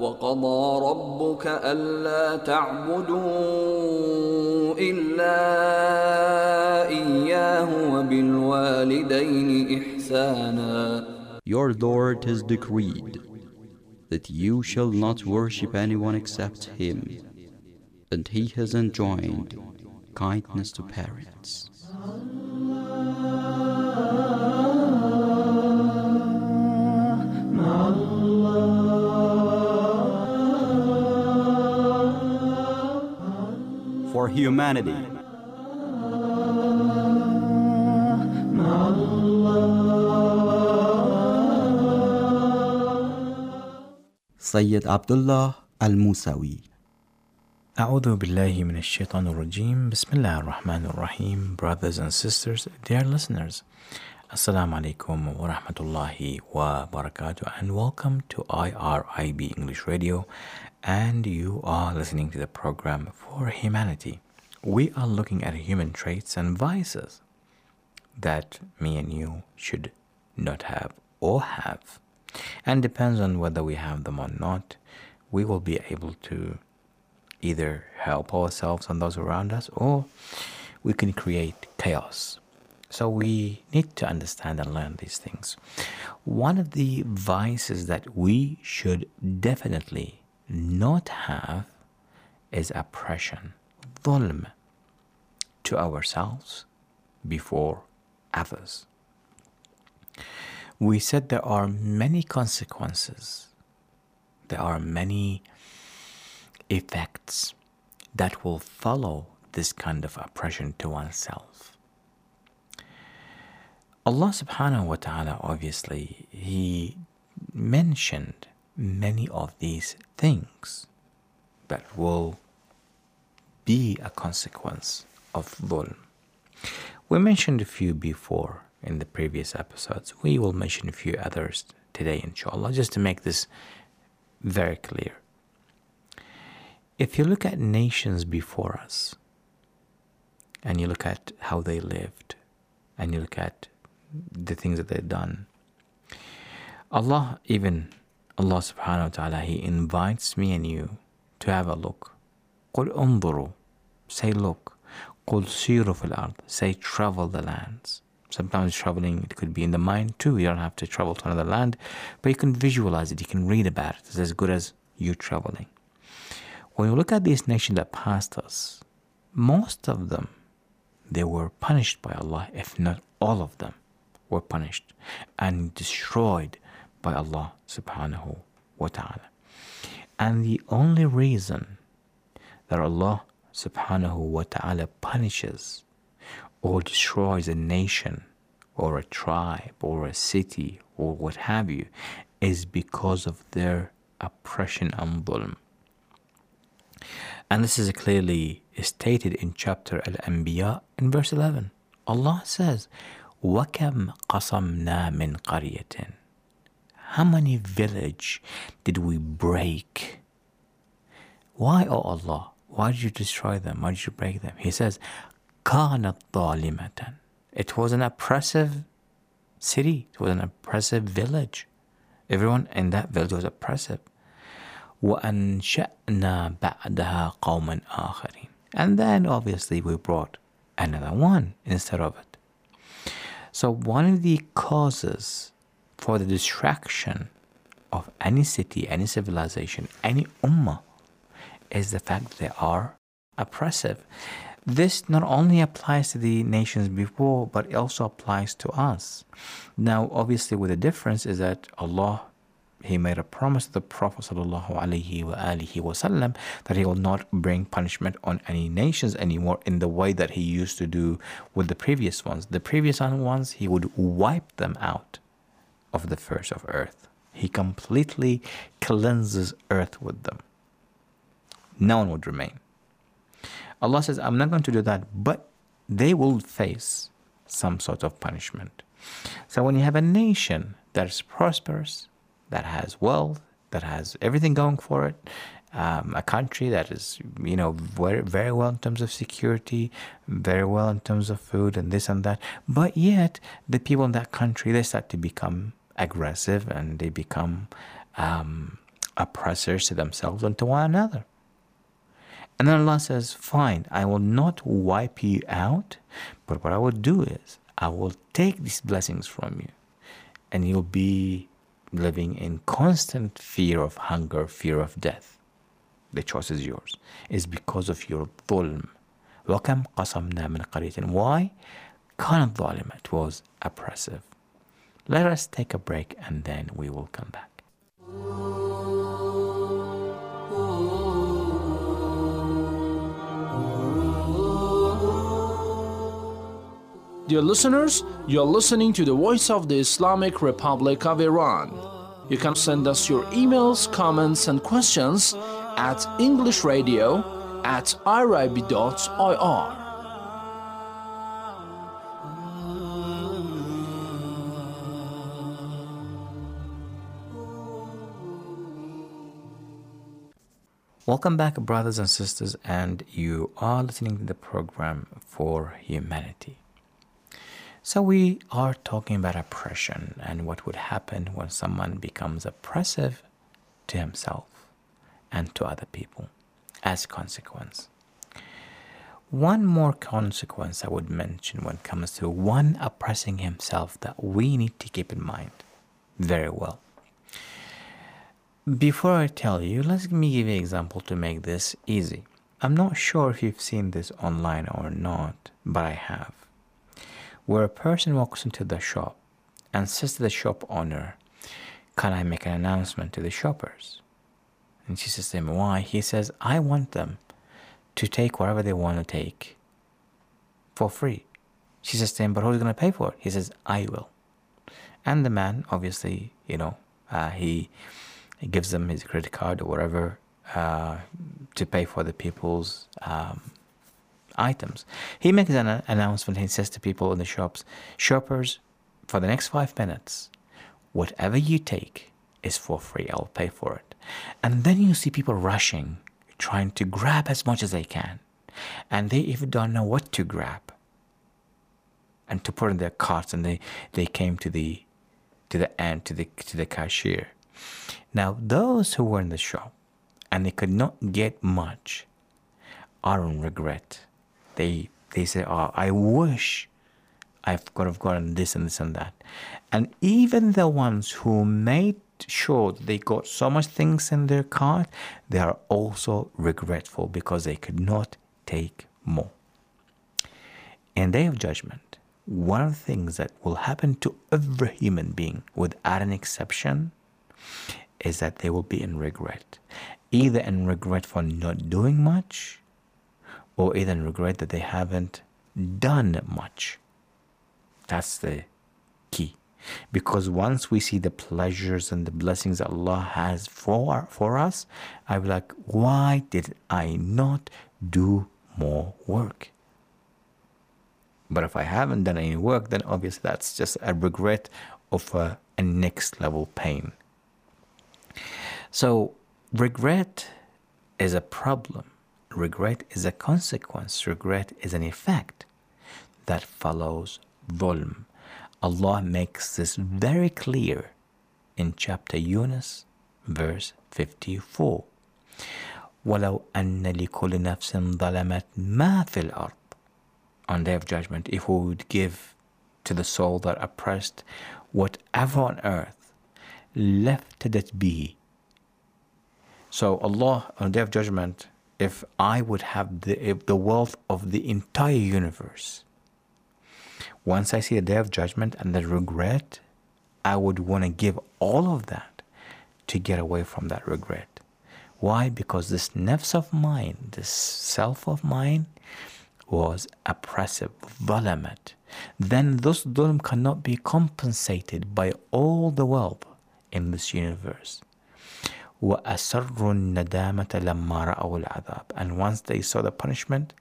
وقضى ربك ألا تعبدوا إلا إياه وبالوالدين إحسانا Your Lord has decreed that you shall not worship anyone except Him, and He has enjoined kindness to parents. For humanity. Sayyid Abdullah Al Musawi. أعوذ بالله من الشيطان الرجيم بسم الله الرحمن الرحيم Brothers and sisters, dear listeners Assalamu alaikum wa rahmatullahi wa barakatuh and welcome to IRIB English Radio and you are listening to the program for humanity. We are looking at human traits and vices that me and you should not have or have. And depends on whether we have them or not, we will be able to either help ourselves and those around us or we can create chaos. So we need to understand and learn these things. One of the vices that we should definitely not have is oppression, dhulm, to ourselves before others. We said there are many consequences, there are many effects that will follow this kind of oppression to oneself. Allah subhanahu wa ta'ala obviously He mentioned many of these things that will be a consequence of dhulm. We mentioned a few before in the previous episodes. We will mention a few others today, inshallah, just to make this very clear. If you look at nations before us, and you look at how they lived, and you look at the things that they've done, Allah, even Allah subhanahu wa ta'ala, He invites me and you to have a look. قُلْ انظروا Say look. قُلْ سيروا في الأرض Say travel the lands. Sometimes traveling, it could be in the mind too. You don't have to travel to another land, but you can visualize it, you can read about it. It's as good as you traveling. When you look at these nations that passed us, most of them, they were punished by Allah, if not all of them were punished and destroyed by Allah subhanahu wa ta'ala. And the only reason that Allah subhanahu wa ta'ala punishes or destroys a nation or a tribe or a city or what have you is because of their oppression and dhulm. And this is clearly stated in chapter Al Anbiya in verse 11. Allah says, وَكَمْ قَصَمْنَا مِنْ قَرْيَةٍ How many village did we break? Why, O oh Allah? Why did you destroy them? Why did you break them? He says, كانت ظالمة. It was an oppressive city. It was an oppressive village. Everyone in that village was oppressive. وأنشأنا بعدها قوما آخرين. And then obviously we brought another one instead of it. So one of the causes for the destruction of any city, any civilization, any ummah is the fact that they are oppressive. This not only applies to the nations before, but also applies to us. Now, obviously, with the difference is that Allah he made a promise to the Prophet وسلم, that he will not bring punishment on any nations anymore in the way that he used to do with the previous ones. The previous ones, he would wipe them out of the face of earth. He completely cleanses earth with them. No one would remain. Allah says, I'm not going to do that, but they will face some sort of punishment. So when you have a nation that is prosperous, that has wealth, that has everything going for it, um, a country that is, you know, very, very well in terms of security, very well in terms of food and this and that. But yet, the people in that country, they start to become aggressive and they become um, oppressors to themselves and to one another. And then Allah says, Fine, I will not wipe you out, but what I will do is I will take these blessings from you, and you'll be living in constant fear of hunger, fear of death. The choice is yours. It's because of your dhulm. وَكَمْ قَصَمْنَا مِنْ قَرِيةٍ Why? كانت ظالمة. It was oppressive. Let us take a break and then we will come back. Dear listeners, you're listening to the voice of the Islamic Republic of Iran. You can send us your emails, comments, and questions at englishradio at irib.ir. Welcome back, brothers and sisters, and you are listening to the program for humanity. So, we are talking about oppression and what would happen when someone becomes oppressive to himself and to other people as consequence. One more consequence I would mention when it comes to one oppressing himself that we need to keep in mind very well before I tell you, let me give you an example to make this easy. I'm not sure if you've seen this online or not, but I have. Where a person walks into the shop and says to the shop owner, Can I make an announcement to the shoppers? And she says to him, Why? He says, I want them to take whatever they want to take for free. She says to him, But who's going to pay for it? He says, I will. And the man, obviously, you know, uh, he he gives them his credit card or whatever uh, to pay for the people's um, items. He makes an announcement. He says to people in the shops, shoppers, for the next five minutes, whatever you take is for free. I'll pay for it. And then you see people rushing, trying to grab as much as they can. And they even don't know what to grab and to put in their carts. And they, they came to the to the end to the to the cashier now, those who were in the shop and they could not get much are in regret. They they say, "Oh, I wish I could have gotten this and this and that." And even the ones who made sure they got so much things in their cart, they are also regretful because they could not take more. In day of judgment, one of the things that will happen to every human being without an exception is that they will be in regret. Either in regret for not doing much, or even regret that they haven't done much. That's the key. Because once we see the pleasures and the blessings Allah has for, for us, I'll be like, why did I not do more work? But if I haven't done any work, then obviously that's just a regret of a, a next level pain. So, regret is a problem, Regret is a consequence, regret is an effect that follows dhulm. Allah makes this very clear in chapter Yunus, verse 54. وَلَوْ أَنَّ لِكُلِّ نَفْسٍ ظَلَمَتْ مَا فِي الْأَرْضِ On Day of Judgment, if we would give to the soul that oppressed whatever on earth, left it be. So Allah on Day of Judgment if I would have the, the wealth of the entire universe, once I see the day of judgment and the regret, I would want to give all of that to get away from that regret. Why? Because this nafs of mine, this self of mine, was oppressive, dhalamat. Then this dhulm cannot be compensated by all the wealth in this universe. وَأَسَرُّوا النَّدَامَةَ لَمَّا رَأَوُا الْعَذَابِ And once they saw the punishment,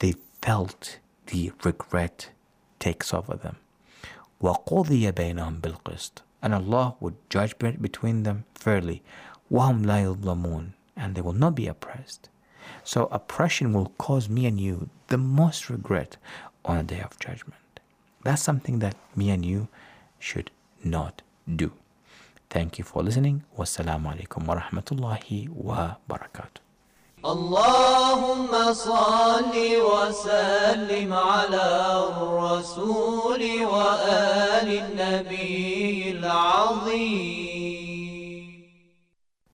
they felt the regret takes over them. وَقُضِيَ بَيْنَهُمْ بِالْقِسْطِ And Allah would judge between them fairly. وَهُمْ لَا يُظْلَمُونَ And they will not be oppressed. So oppression will cause me and you the most regret on a day of judgment. That's something that me and you should not do. Thank you for listening. Wassalamu alaikum wa rahmatullahi wa barakatuh. اللهم صل وسلم على الرسول وآل النبي العظيم